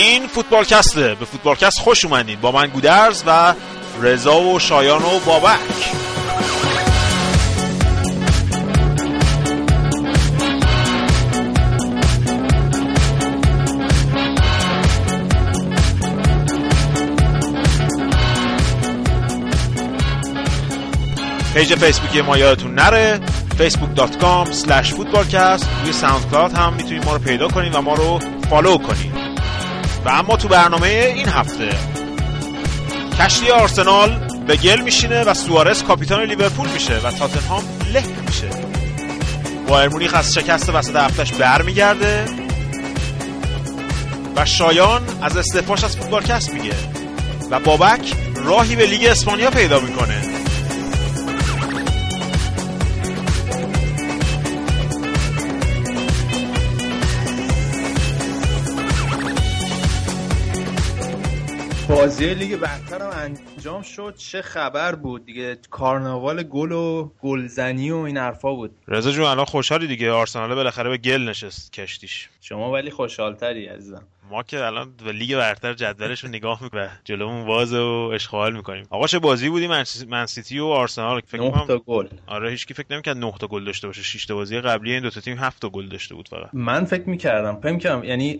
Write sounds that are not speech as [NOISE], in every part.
این فوتبالکسته. به فوتبالکست خوش اومدید با من گودرز و رضا و شایان و بابک. page فیسبوکی ما یادتون نره. facebook.com slash footballcast. روی ساوند هم می‌تونید ما رو پیدا کنید و ما رو follow کنید و اما تو برنامه این هفته. کشتی آرسنال به گل میشینه و سوارز کاپیتان لیورپول میشه و تاتنهام له میشه. بایرن مونیخ از شکست وسط هفتهش برمیگرده و شایان از استعفاش از فوتبالکست میگه و بابک راهی به لیگ اسپانیا پیدا می‌کنه. بازی لیگ برتر هم انجام شد. چه خبر بود دیگه؟ کارناوال گل و گلزنی و این حرفا بود. رضا جون الان خوشحالی دیگه؟ آرسنال بالاخره به گل نشست کشتیش. شما ولی خوشحالتری عزیزم. ما که الان به لیگ برتر جدولش رو نگاه می‌کنیم جلومون واز و اشغال می‌کنیم. آقا چه بازی بود این من سیتی و آرسنال. فکر 9 تا گل. آره هیچ کی فکر نمی‌کرد 9 تا گل داشته باشه. 6 تا بازی قبلی این دو تا تیم 7 تا گل داشته بود فقط. من فکر می‌کردم فکر می‌کردم یعنی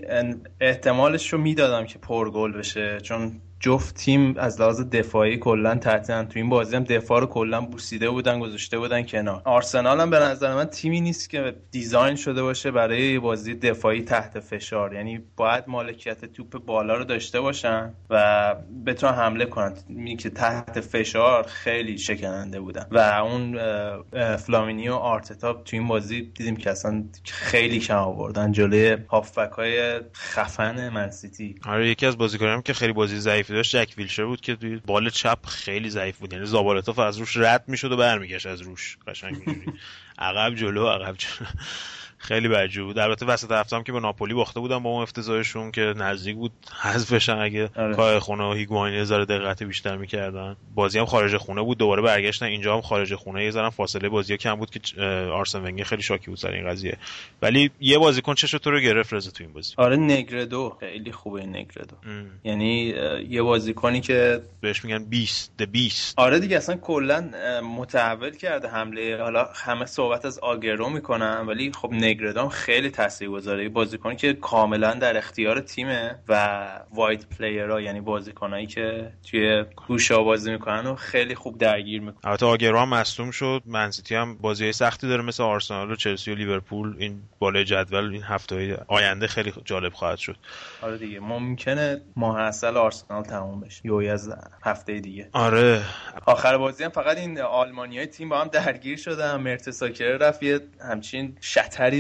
احتمالش رو می‌دادم که پر گل بشه چون جفت تیم از لحاظ دفاعی کلا تعطیلن تو این بازی هم دفاع رو کلا بوسیده بودن گذاشته بودن کنار. آرسنال هم به نظر من تیمی نیست که design شده باشه برای بازی دفاعی تحت فشار. یعنی باید مالکیت توپ بالا رو داشته باشن و بتونن حمله کنن. می که تحت فشار خیلی شکننده بودن. و اون فلامینی و آرتتا تو این بازی دیدیم که اصلا خیلی کم آوردن. جلوی هافبک های خفن منسیتی. آره یکی از بازیکنان که خیلی بازی ضعیف داشت جک ویلشر بود که توی بال چپ خیلی ضعیف بود. یعنی زابالتوف از روش رد می‌شد و برمیگشت از روش. قشنگ [LAUGHS] عقب جلو عقب جلو. خیلی بجو بود. البته وسط هفته هم که به ناپولی باخته بودم با اون افتضاحشون که نزدیک بود حذفشن اگه آره. کای خونه و هیگواین یه ذره دقت بیشتر می‌کردن. بازی هم خارج خونه بود دوباره برگشتن. اینجا هم خارج خونه یه ذره فاصله بازی کم بود که آرسن ونگر خیلی شاکی بود سر این قضیه. ولی یه بازیکن چش تو رو گرفت رضا تو این بازی. آره نگردو خیلی خوبه نگردو یعنی یه بازیکنی که بهش میگن 20 د 20 آره دیگه اصلا کلا متحول کرده حمله. حالا همه صحبت از آگرو می‌کنن ولی خب نگردام خیلی تاثیرگذاره. بازیکنی که کاملا در اختیار تیمه و وایت پلیرها یعنی بازیکنایی که توی گوشا بازی می‌کنن و خیلی خوب درگیر می‌کنن. البته آگرو هم مصدوم شد. منسیتی هم بازی سختی داره مثل آرسنال و چلسی و لیورپول. این بالای جدول این هفته آینده خیلی جالب خواهد شد. آره دیگه. ممکنه ماه اصل آرسنال تموم بشه. یوی از هفته دیگه. آره. آخر بازی هم فقط این آلمانیای تیم با هم درگیر شدن. مرتساکر رفت همچین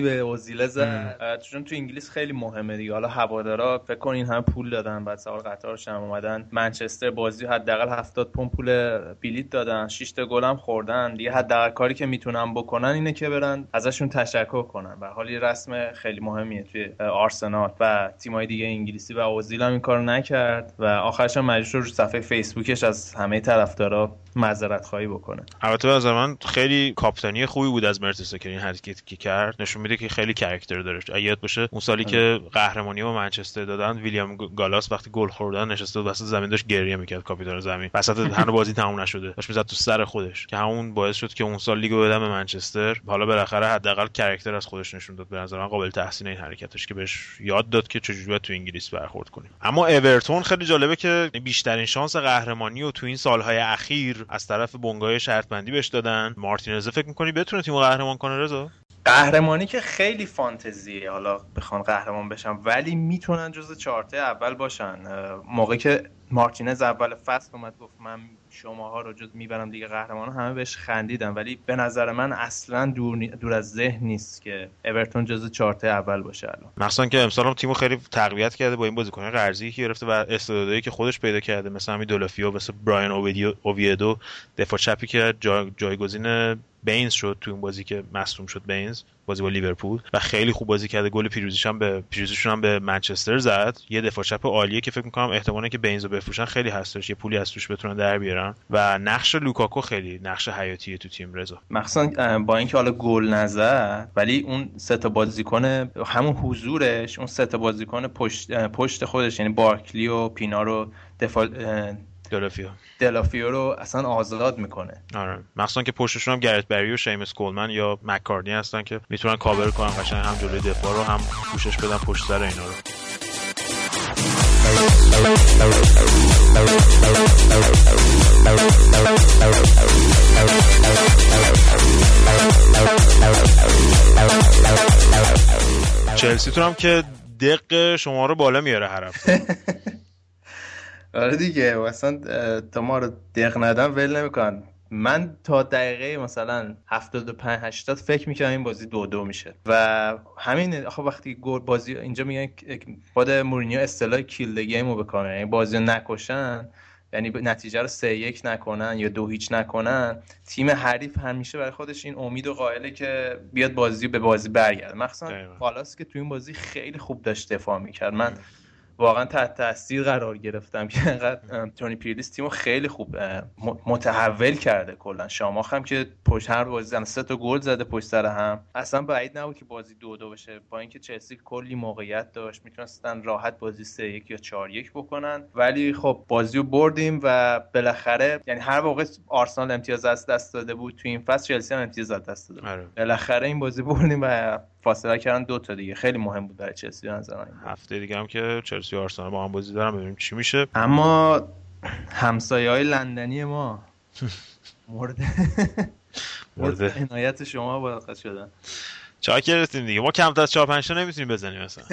به اوزیله زد. چون تو انگلیس خیلی مهمه دیگه. حالا هوادارا فکر کنین هم پول دادن بعد سوار قطارش هم اومدن. منچستر بازی حداقل 70 پوند پول بلیت دادن. 6 تا گل هم خوردن. دیگه حداقل کاری که می‌تونن بکنن اینه که برن ازشون تشکر کنن. به حال رسم خیلی مهمیه توی آرسنال و تیمای دیگه انگلیسی و اوزیل هم این کارو نکرد. و آخرش هم مجبور رو صفحه فیسبوکش از همه طرفدارا معذرت خواهی بکنه. البته از من خیلی کاپیتانی خوبی بود از مرتساکر این حرکتی که کرد. نشون میده که خیلی character داره. یاد باشه اون سالی که آره. قهرمانی با منچستر دادن ویلیام گالاس وقتی گل خوردن نشسته وسط زمین داشت گریه می‌کرد کاپیتان زمین. وسط هنوز بازی تموم نشده. داشت می‌زد تو سر خودش. که همون باعث شد که اون سال لیگو بدن به منچستر. حالا بالاخره حداقل character از خودش نشون داد. به نظر من قابل تحسین این حرکتش که بهش یاد داد که چجوری تو انگلیس برخورد کنیم. اما اورتون خیلی جالبه که بیشترین شانس قهرمانی و تو این سالهای اخیر از طرف بنگاه شرط بندی بهش دادن. مارتینز فکر می‌کنی بتونه تیمو قهرمان کنه رضا؟ قهرمانی که خیلی فانتزیه. حالا بخوان قهرمان بشن ولی می‌تونن جز چارته اول باشن. موقعی که مارتینز اول فصل اومد گفت من شماها رو جز می‌برم دیگه قهرمان همه بهش خندیدن ولی به نظر من اصلا دور, دور از ذهن نیست که اورتون جز چارته اول باشه الان. مثلا که امسال هم تیمو خیلی تقویت کرده با این بازیکن قرضی که گرفته و استعدادایی که خودش پیدا کرده. مثلا همین دولافیو مثل براین اوویدو دفاع چپی که جایگزین بینز شد تو اون بازی که مصدوم شد بینز بازی با لیورپول. و خیلی خوب بازی کرده. گل پیروزیش هم به پیروزیشون هم به منچستر زد. یه دفاع چپ عالیه که فکر می‌کنم احتماله که بینز رو بفروشن خیلی هستش یه پولی از توش بتونن در بیارن. و نقش لوکاکو خیلی نقش حیاتیه تو تیم رضا. مخصوصا با اینکه حالا گل نزد ولی اون سه تا بازیکن همون حضورش اون سه تا بازیکن پشت پشت خودش یعنی بارکلی و پینا رو دفاع دلافیو. دلافیو رو اصلا آزاد می‌کنه. آره. مخصوصا که پشتشون هم گرت بری و شیمس کولمن یا مکاردی هستن که می‌تونن کاور کنن قشنگ هم جلوی دفاع رو هم پوشش بدن پشت سر اینا رو. چلسی تو هم که دق شما رو بالا میاره هر هفته. [LAUGHS] آره دیگه اصلا تا ما رو دق ندن ول نمی‌کنن. من تا دقیقه مثلا 75 80 فکر می‌کنم این بازی دو دو میشه. و همین آخه وقتی گل بازی اینجا میگن خود مورینیو اصطلاح kill game رو بکنه. یعنی بازی رو نکشن یعنی نتیجه رو سه یک نکنن یا دو هیچ نکنن. تیم حریف همیشه برای خودش این امید و قائله که بیاد بازی به بازی برگرده. مخصوصا پالاس که تو این بازی خیلی خوب داشت دفاع می‌کرد. من واقعا تحت تاثیر قرار گرفتم که انقدر تونی پیرلیس تیمو خیلی خوب متحول کرده کلا. شاماخ هم که پشت هر بازی سه تا گل زده پشت سر هم. اصلا بعید نبود که بازی دو دو بشه. با اینکه چلسی کلی موقعیت داشت می‌تونستن راحت بازی سه یک یا چهار یک بکنن. ولی خب بازی رو بردیم و بالاخره یعنی هر موقع آرسنال امتیاز از دست داده بود تو این فصل چلسی هم امتیاز از دست داده آره. بالاخره این بازی بردیم و فاصله کردن دو تا دیگه. خیلی مهم بود برای چلسی به نظر هفته دیگه هم که چلسی آرسنال با هم بازی دارن ببینیم چی میشه. اما همسایه های لندنی ما [LAUGHS] مورد [LAUGHS] مورد. [LAUGHS] عنایت شما واقع شدن. چاکرتیم دیگه. ما کمتر از 4 5 نمی‌تونیم بزنیم مثلا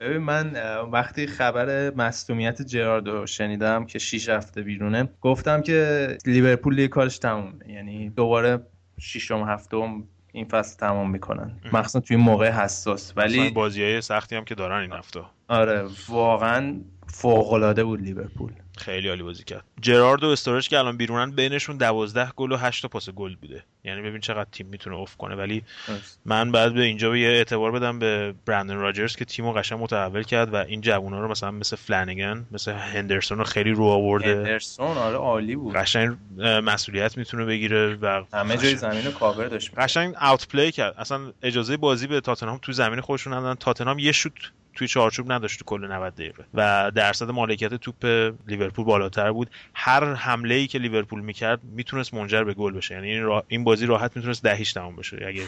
ببین من وقتی خبر مصدومیت جراردو شنیدم که 6 هفته بیرونه گفتم که لیورپول کارش تمومه. یعنی دوباره ششم هفتم این فصل تمام می‌کنن. مخصوصا توی موقع حساس. ولی بازی های سختی هم که دارن این هفته. آره واقعا فوق العاده بود لیورپول. خیلی عالی بازی کرد. جرارد و استورج که الان بیرونن بینشون 12 گل و 8 تا پاس گل بوده. یعنی ببین چقدر تیم می‌تونه افت کنه. ولی من باید اینجا یه اعتبار بدم به برندن راجرز که تیمو قشنگ متحول کرد و این جوونا رو مثلا مثل فلانگن مثل هندرسون رو خیلی رو آورده. هندرسون آره عالی بود. قشنگ مسئولیت می‌تونه بگیره و همه جای زمین رو کاور داشت. قشنگ outplay کرد. اصلا اجازه بازی به تاتنهام تو زمین خودشون ندادن. تاتنهام یه شوت توی چارچوب نداشت تو کل 90 دقیقه و درصد مالکیت توپ لیورپول بالاتر بود. هر حمله ای که لیورپول می‌کرد می‌تونست منجر به گل بشه. یعنی این, این بازی راحت می‌تونست 10 8 تمام بشه. اگه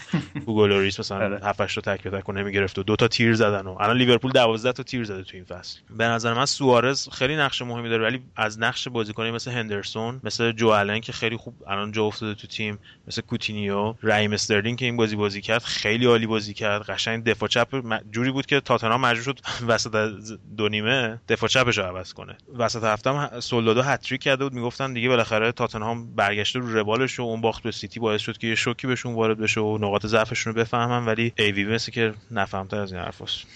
هوگو لوریس مثلا 7 8 تا تک به تک نمی‌گرفت و دو تا تیر زدن و الان لیورپول 12 تا تیر زده تو این فصل. به نظر من سوارز خیلی نقش مهمی داره ولی از نقش بازیکنی مثل هندرسون مثل جو آلن که خیلی خوب الان جا افتاده تو تیم مثل کوتینیو رحیم استرلینگ که این بازی بازی کرد خیلی عالی بازی کرد. قشنگ دفاع چپ جوری بود که تاتنهام مجبور شد [LAUGHS] وسط دو نیمه دفاع چپش رو عوض کنه. وسط هفته هم سولدادو هتریک کرده بود. می‌گفتن دیگه بالاخره تاتنهام برگشته رو روالش و اون باخت به سیتی باعث شد که یه شوکی بهشون وارد بشه و نقاط ضعفشون رو بفهمن ولی AVB مثل که نفهمتر از این حرفاست.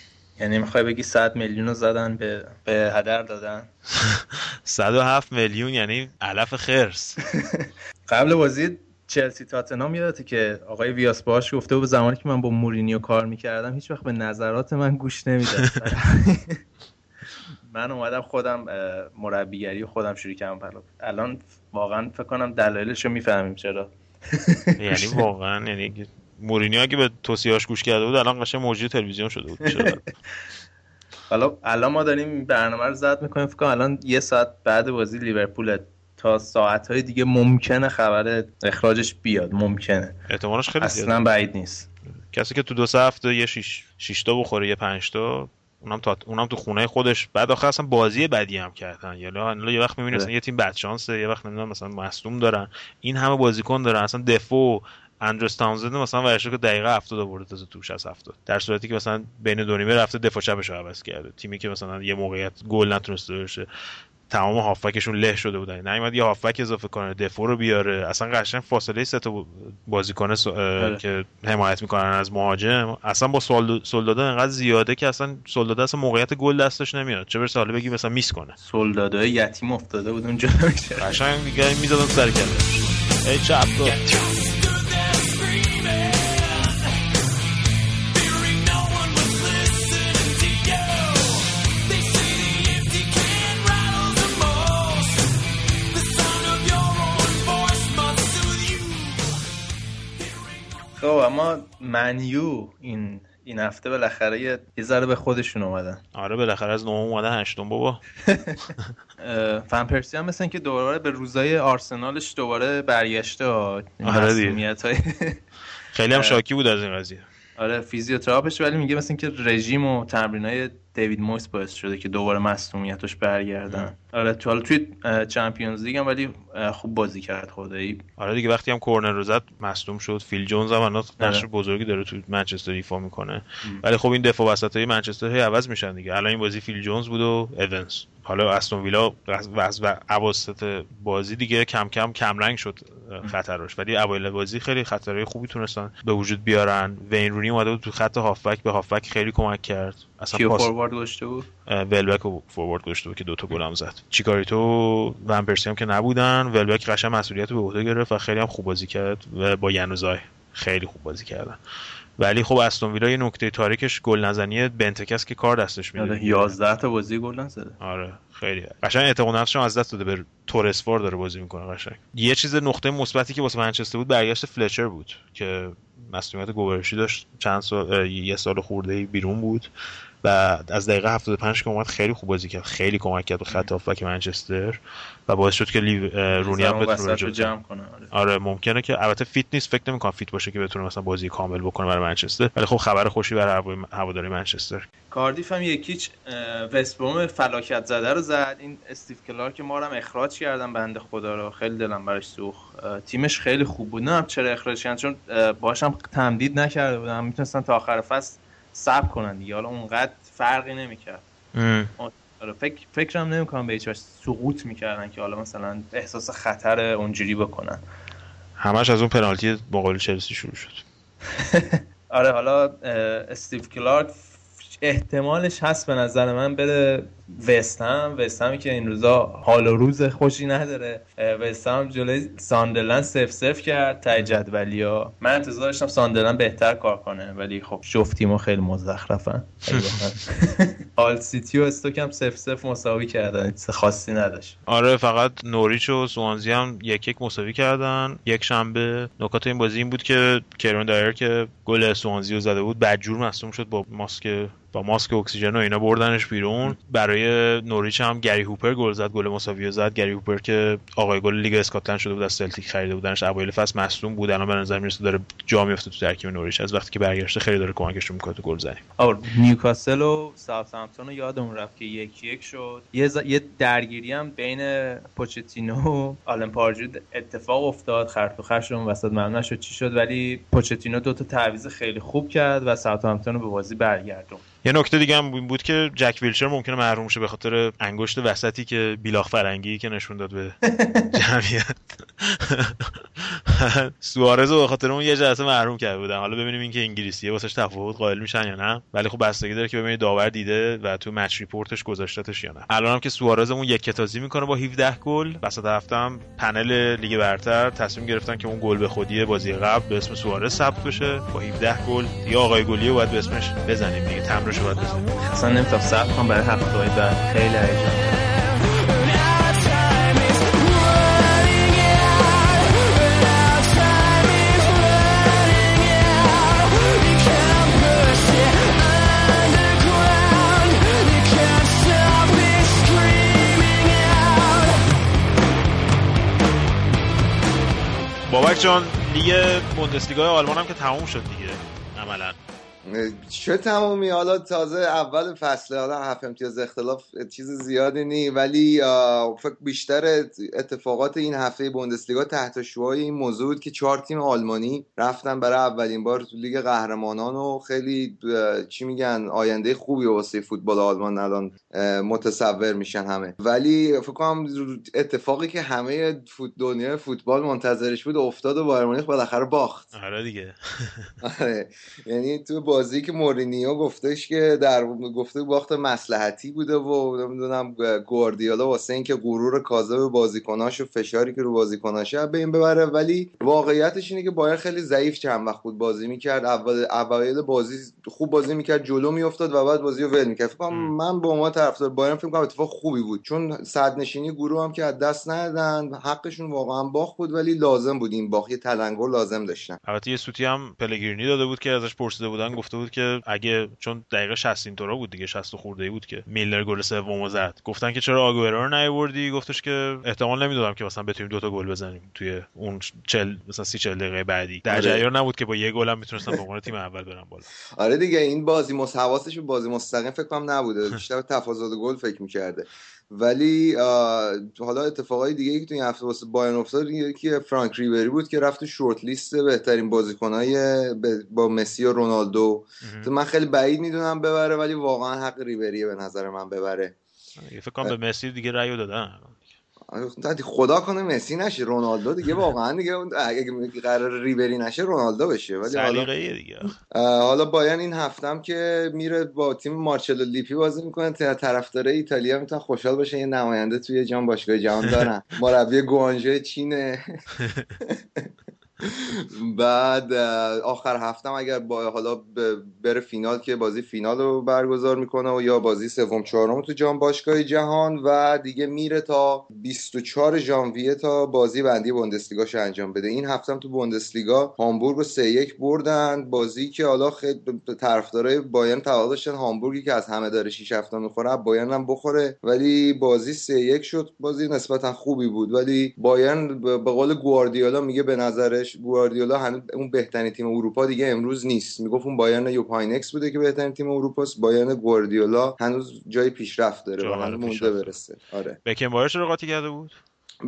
یعنی می‌خوای بگی 100 میلیون رو زدن به به هدر دادن؟ [LAUGHS] 107 میلیون یعنی علف خرس. [LAUGHS] قبل بازی چلسی تاتنهام یادته که آقای ویاش بواش گفته بود زمانی که من با مورینیو کار می‌کردم هیچ وقت به نظرات من گوش نمی‌داد. [LAUGHS] من اومدم خودم مربیگری خودم شروع کردم الان واقعا فکر کنم دلایلش رو می‌فهمیم چرا. [LAUGHS] یعنی واقعا یعنی مورینیو اگه به توصیهاش گوش کرده بود الان قشنگ موجود تلویزیون شده بود [LAUGHS] حالا الان ما داریم برنامه رو زد می‌کنیم فکر کنم الان یه ساعت بعد بازی لیورپول تا ساعت های دیگه ممکنه خبر اخراجش بیاد ممکنه. احتمالش خیلی اصلا بعید نیست. کسی که تو دو سه هفته یه شیش, شیش تا بخوره یه پنج تا اونم تا اونم تو خونه خودش بعد آخر اصلا بازی بدی هم کردن. یعنی یه وقت می‌بینی مثلا یه تیم بد شانسه یه وقت نمی‌دونم مثلا مصدوم دارن. این همه بازیکن دارن. اصلا دفو اندرس تاونزند مثلا ورشه که دقیقه 70 آورده تازه توش از 70 در صورتی که مثلا بین دو نیمه رفته دفاع چپش عوض کرده. تیمی که مثلا یه موقعیت گل نتونسته بشه تمام هافبکشون له شده بودن. نیومد یه هافبک اضافه کنه دفو رو بیاره. اصلا قشنگ فاصله سه تا بازیکن بله. که حمایت می‌کنن از مهاجم اصلا با سولدادا انقدر زیاده که اصلا سولدادا اصلا موقعیت گل دستش نمیاد. چه برسه حالا بگی مثلا میس کنه. سولدادا یتیم افتاده بود اونجا. قشنگ دیگه می‌زدن سر کله. ای چپ اما منیو این این هفته بالاخره یه ذره به خودشون اومدن. آره بالاخره از نهم اومدن هشتم بابا. [LAUGHS] فن پرسی هم مثل که دوباره به روزای آرسنالش دوباره برگشته آره [LAUGHS] خیلی هم شاکی بود از این قضیه. آره فیزیوتراپش ولی میگه مثل که رژیم و تمرینای دیوید مویس باعث شده که دوباره مصونیتش برگردن. آره تو حالا توی چمپیونز لیگ هم ولی خوب بازی کرد خدایی. آره دیگه وقتی هم کورنر رو زد مصدوم شد. فیل جونز هم نقش آره. بزرگی داره تو منچستر ایفا می‌کنه. ولی خب این دفاع وسط های منچستر هی عوض میشن دیگه. الان این بازی فیل جونز بود و اوانز حالا استون ویلا و اواسط بازی دیگه کم کم کم رنگ شد خطراش ولی اوایل بازی خیلی خطرهای خوبی تونستن به وجود بیارن. وین رونی اومده بود تو خط هافبک به هافبک خیلی کمک کرد. اصلا پاس فوروارد بود؟ ولبک و فوروارد گذاشته بود که دوتا گل هم زد. چیکاریتو و پرسی هم که نبودن. ولبک قشنگ مسئولیت رو به عهده گرفت و خیلی هم خوب بازی کرد و با یانوزای خیلی خوب بازی کردن. ولی خب استون ویلا یه نکته تاریکش گل نزنی بنتکس که کار دستش میده 11 آره، تا بازی گل نزده. آره خیلی. قشنگ اعتماد نفسش از دست داده به تورسفور داره بازی می‌کنه قشنگ. یه چیز نقطه مثبتی که واسه منچستر بود برگشت فلچر بود که مسئولیت گوارشی داشت. چند سال یه سال خورده بیرون بود. و از دقیقه 75 که اومد خیلی خوب بازی کرد خیلی کمک کرد به خط هافبک منچستر و باعث شد که لیو رونی هم بتونه جمع کنه آره. آره ممکنه که البته fit نیست فکر نمی‌کنم fit باشه که بتونه مثلا بازی کامل بکنه برای منچستر. ولی خب خبر خوشی برای هواداری منچستر. کاردیف هم یک هیچ وستبروم فلاکت زده رو زد. این استیو کلارک ما رو هم اخراج کردن بنده خدا رو خیلی دلم براش سوخ تیمش خیلی خوب بود. نه چرا اخراج کردن چون باشم تمدید نکرده بودن می‌تونستن تا آخر فصل صبر کنن دیگه. حالا اونقدر فرقی نمی‌کرد. آره فکر فکرم نمی‌کنم به هیچ سقوط می‌کردن که حالا مثلا احساس خطر اونجوری بکنن. همش از اون پنالتی مقابل چلسی شروع شد. [LAUGHS] آره حالا استیو کلارک احتمالش هست به نظر من بره وستهم وستهمی که این روزا حال و روز خوشی نداره. وستهم جلوی ساندرلند صفر صفر کرد ته جدولی ها. من انتظار داشتم ساندرلند بهتر کار کنه ولی خب جفت تیم‌ها خیلی مزخرفن. [LAUGHS] هال سیتی و استوک صفر صفر مساوی کردن چیز خاصی نداشت. آره فقط نوریچ و سوانزی هم یک یک مساوی کردن. یک شنبه نکات این بازی این بود که کرون دایر که گل سوانزی رو زده بود بدجور مصدوم شد با ماسک با ماسک اکسیژن و اینا بردنش بیرون. برای نوریچ هم گری هوپر گل زد گل مساوی زد. گری هوپر که آقای گل لیگ اسکاتلند شده بود از سلتیک خریده بودنش. اوایل فصل مصدوم بود الان به نظر می‌رسه داره جا میفته تو ترکیب نوریچ. از وقتی که برگشته خیلی داره کمکش می‌کنه تو گل زنی. آور نیوکاسل و ساوثهامپتون رو یادمون رفت که یک یک شد. یه, ز... یه درگیری هم بین پوچتینو و آلن پاردیو اتفاق افتاد. خر تو خر شد وسط معلوم نشد چی شد ولی پوچتینو دو تا تعویض خیلی خوب کرد و ساوثهامپتون رو به بازی برگردوند. یه نکته دیگه هم این بود که جک ویلچر ممکنه محروم شه به خاطر انگشت وسطی که بیلاخ فرنگی که نشون داد به [LAUGHS] جمعیت. سوارز رو به خاطر اون یه جلسه محروم کرده بودن. حالا ببینیم اینکه انگلیسیه واسش تفاوت قائل میشن یا نه. ولی خب بستگی داره که ببینید داور دیده و تو match report ش گذاشتتش یا نه. الان هم که سوارز اون یکه‌تازی می‌کنه با 17 گل. وسط هفته هم پنل لیگ برتر تصمیم گرفتن که اون گل به خودی بازی قبل به اسم سوارز ثبت بشه. با 17 گل. یا آقای گلیه باید به اسمش بزنیم دیگه. باید بزنیم اصلا نمی‌تونم صبر کنم برای هفته های بعد. خیلی هیجان. بابک جان لیگ بوندسلیگا آلمان هم که تموم شد دیگه. عملا. چه تمامی؟ حالا تازه اول فصله حالا هفت امتیاز اختلاف چیز زیادی نی ولی فکر بیشتر اتفاقات این هفته بوندسلیگا تحت شوهای این موضوع بود که چهار تیم آلمانی رفتن برای اولین بار تو لیگ قهرمانان و خیلی چی میگن آینده خوبی واسه فوتبال آلمان الان متصور میشن همه. ولی فکر کنم اتفاقی که همه فوت دنیای فوتبال منتظرش بود افتاد و بایر مونیخ بالاخره باخت. آره دیگه. [LAUGHS] آره. یعنی تو بازی که مورینیو گفتش که در گفته باخت مسلحتی بوده و نمی‌دونم گواردیولا واسه اینکه غرور کاذب بازیکناش و فشاری که رو بازیکناش به این ببره. ولی واقعیتش اینه که بایر خیلی ضعیف چند وقت بود بازی می‌کرد. اول اوایل بازی خوب بازی می‌کرد جلو میافتاد و بعد بازی رو ول می‌کرد. فکر من به عنوان طرفدار بایرن فکر کنم اتفاق خوبی بود. چون صد نشینی گروه هم که از دست ندادن حقشون واقعا باخت بود ولی لازم بود این باخت. تلنگر لازم داشتن. البته یه سوتی هم پلگرینی داده بود که ازش پرسیده بودن گفته بود که اگه چون دقیقه 60 اینطورا بود دیگه 60 خورده بود که میلر گل سومو زد. گفتن که چرا آگورو رو نیوردی گفتش که احتمال نمی‌دادم که مثلا بتونیم دوتا گل بزنیم توی اون 40 مثلا 30 40 دقیقه بعدی. در آره. جریان نبود که با یه گل هم می‌تونستن به عنوان تیم اول برن بالا. آره دیگه این بازی حواسش به بازی مستقیم فکر کنم نبوده. بیشتر تفاضل گل فکر می‌کرده. ولی حالا اتفاقای دیگه که تو این هفته واسه بایرن افتاد یکی فرانک ریبری بود که رفت شورت لیست بهترین بازیکنای با مسی و رونالدو. من خیلی بعید می‌دونم ببره ولی واقعا حق ریبریه به نظر من ببره. فکر کنم به مسی دیگه رأی دادن. خدا کنه مسی نشه رونالدو دیگه واقعا دیگه اگه قرار ریبری نشه رونالدو بشه. ولی حالا دیگه حالا باید این هفتم که میره با تیم مارچلو لیپی بازی می‌کنه طرفدار ایتالیا می‌تونن خوشحال باشه یه نماینده توی جام باشگاه جهان دارن. [LAUGHS] مربی گوانژو چینه. [LAUGHS] بعد آخر هفتم اگر با حالا بره فینال که بازی فینال رو برگزار می‌کنه و یا بازی سوم چهارم تو جام باشگاه جهان و دیگه میره تا 24 ژانویه تا بازی بندی بوندسلیگاش انجام بده. این هفتم تو بوندسلیگا هامبورگ رو 3 1 بردن. بازی که حالا خیلی طرفدارای بایرن توقع داشتن. هامبورگی که از همه داره 6 هفته می‌خوره بایرن هم بخوره. ولی بازی 3 1 شد. بازی نسبتا خوبی بود. ولی بایرن به قول گواردیولا میگه به نظرش گواردیولا هنوز اون بهترین تیم اروپا دیگه امروز نیست. می‌گفت اون بایرن یوپاینکس بوده که بهترین تیم اروپاست. بایرن گواردیولا هنوز جای پیشرفت داره و هنوز مونده برسه. آره. بکنبایر چرا قاطی کرده بود؟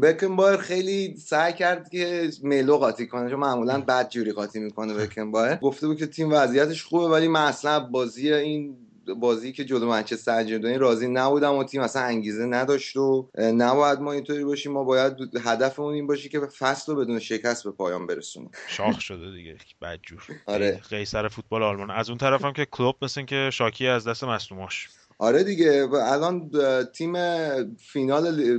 بکنبایر خیلی سعی کرد که میلو قاطی کنه چون معمولا بد جوری قاطی می‌کنه بکنبایر. گفته بود که تیم وضعیتش خوبه ولی من اصلا بازی این بازی که جلو منچستر انجام راضی نبودم و تیم اصلا انگیزه نداشت و نباید ما اینطوری باشیم. ما باید هدفمون این باشه که فصل رو بدون شکست به پایان برسونیم. شاخ شده دیگه. بدجور. آره. قیصر فوتبال آلمان. از اون طرفم که کلوب مثل که شاکی از دست مصدوماش آره دیگه الان تیم فینال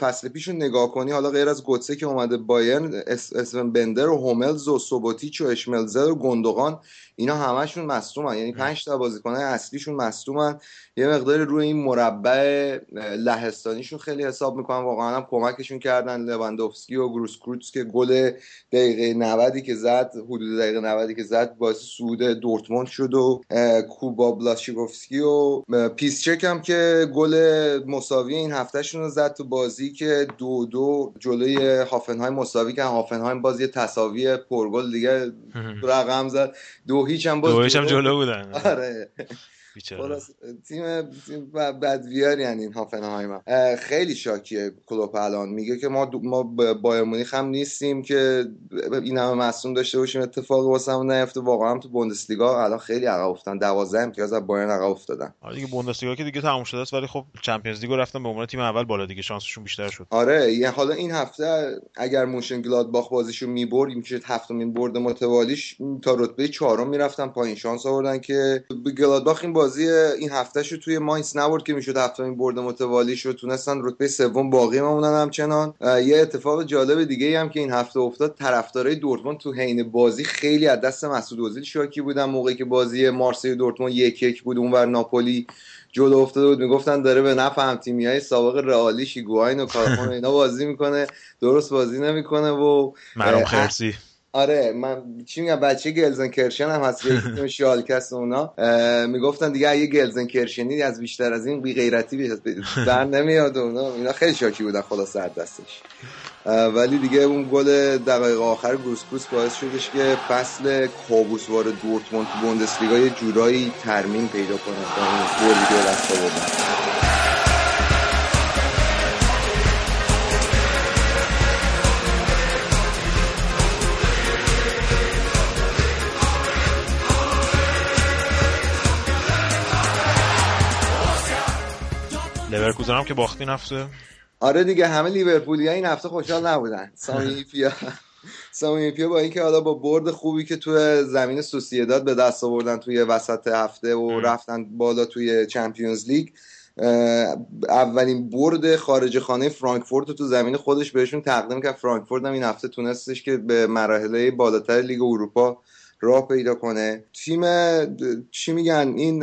فصل پیش رو نگاه کنی حالا غیر از گوتسه که اومده بایرن اسون بندر و هوملز و سوبوتیچ و اشملزر و گندوغان اینا همشون مصدومن. یعنی پنج تا بازیکن اصلیشون مصدومن. یه مقدار روی این مربع لهستانیشون خیلی حساب می‌کنن. واقعا هم کمکشون کردن. لواندوفسکی و گروس کروتس که گل دقیقه 90 که زد حدود دقیقه 90 که زد باعث سود دورتموند شد و کوبا بلاشیگوفسکی و پیسچک هم که گل مساوی این هفتهشون رو زد تو بازی که دو دو جلوی هافنهایم مساوی که هافنهایم بازی تساوی پرگل دیگه رقم زد. دو هیچ هم باز دو هیچ هم جلو بودن. آره. تیم بدویار یعنی این هافنهایم خیلی شاکیه کلوپ الان. میگه که ما ما بایر مونیخ هم نیستیم که این همه مصدوم داشته باشیم اتفاق واسمون نیفته. واقعا تو بوندسلیگا الان خیلی عقب افتادن. 12 امتیاز از بایرن عقب افتادن. آره دیگه بوندسلیگا که دیگه تموم شده است ولی خب Champions League و رفتن به عنوان تیم اول بالا دیگه. شانسشون بیشتر شد. آره یعنی حالا این هفته اگر مونشن گلادباخ بازیشو می‌برد میشه هفتمین برد متوالیش تا رتبه چهارم می‌رفتن پایین. شانس آوردن که گلادباخ این بازی این هفتهش رو توی ماینس نبرد که می‌شد هفتمین برد متوالی شد. تونستن رتبه سوم باقی بمونن همچنان. یه اتفاق جالب دیگه هم که این هفته افتاد. طرفدارای دورتموند تو حین بازی خیلی از دست مسعود اوزیل شاکی بودن. موقعی که بازی مارسی دورتموند یک یک بود اونور ناپولی جلو افتاده بود. می‌گفتن داره به نفع هم تیمی های سابق رئالی شیگواین و کارخون اینا بازی می‌کنه. درست بازی نمی‌کنه و مرام خرسی. آره من چی میگم بچه گلزن کرشن هم هست یه [LAUGHS] شالکست اونا. می‌گفتن دیگه اگه گلزن کرشنی از بیشتر از این بی غیرتی در نمیاد اونا. اینا خیلی شاکی بودن خلاص سر دستش. ولی دیگه اون گل دقایق آخر گروسکوس باعث شدش که فصل کابوسوار دورتموند تو بوندسلیگا یه جورایی ترمیم پیدا کنه. تا این گلی که لورکوزن هم که باخت این هفته آره دیگه همه لیورپولی این هفته خوشحال نبودن. سامی هیپیا سامی هیپیا با اینکه حالا با برد خوبی که توی زمین سوسیداد به دست آوردن توی وسط هفته و رفتن بالا توی Champions League اولین برد خارج خانه فرانکفورت تو زمین خودش بهشون تقدیم کرد. فرانکفورت هم این هفته تونستش که به مراحل بالاتر لیگ اروپا راه پیدا کنه. تیم چی میگن؟ این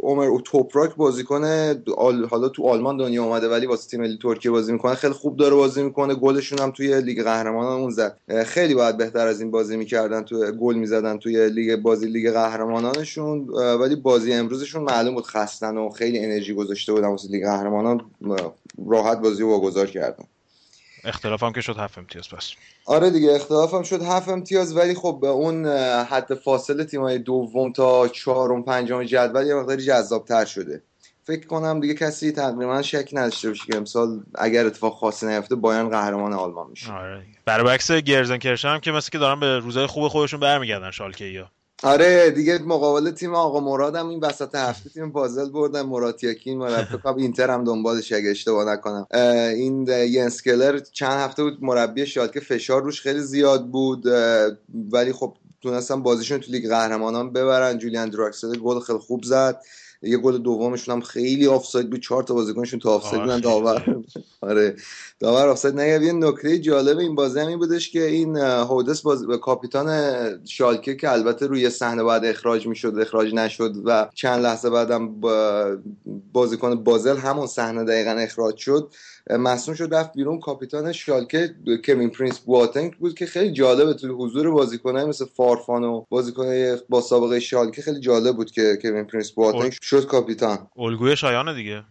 عمر توپراک بازیکن حالا تو آلمان دنیا اومده ولی واسه تیم ملی ترکیه بازی می‌کنه. خیلی خوب داره بازی می‌کنه. گلشون هم توی لیگ قهرمانان اون زد خیلی باید بهتر از این بازی می‌کردن. تو گل می‌زدن توی لیگ بازی لیگ قهرمانانشون. ولی بازی امروزشون معلوم بود خستن و خیلی انرژی گذاشته بودن واسه لیگ قهرمانان. راحت بازی رو واگذار کردن. اختلاف هم که شد هفت امتیاز پس آره دیگه اختلاف هم شد هفت امتیاز ولی خب به اون حد فاصله تیمای دوم تا چهارم پنجم جدول یه مقداری جذابتر شده. فکر کنم دیگه کسی تقریبا شک نداشته باشه که امسال اگر اتفاق خاصی نیفته بایان قهرمان آلمان میشه. آره. برعکس گرزن کرشن هم که مثل که دارن به روزای خوب خودشون برمیگردن شالکه یا آره دیگه مقابل تیم آقا مرادم این وسط هفته تیم بازل بردن مراتیاکین مربی [LAUGHS] اینتر هم دنبالش اگه اشتباه نکنم. این ینس کلر چند هفته بود مربی شالکه فشار روش خیلی زیاد بود ولی خب تونستن بازیشون تو لیگ قهرمانان ببرن. جولیان دراکسل گل خیلی خوب زد. یه گل دومشون هم خیلی آفساید بود. چهار تا بازیکنشون تو آفساید بودن. داور. [LAUGHS] آره. داور آفساید نگه یه نکته جالب این بازی هم این بودش که این هووِدس باز... کاپیتان شالکه که البته روی صحنه بعد اخراج می‌شد اخراج نشد و چند لحظه بعدم با... بازیکن بازل همون صحنه دقیقا اخراج شد. مصدوم شد رفت بیرون. کاپیتان شالکه کوین پرینس بواتنگ بود که خیلی جالبه تو حضور بازیکنای مثل فارفان و بازیکنای با سابقه شالکه خیلی جالب بود که کوین پرینس بواتنگ شد کاپیتان. الگوی شایانه دیگه.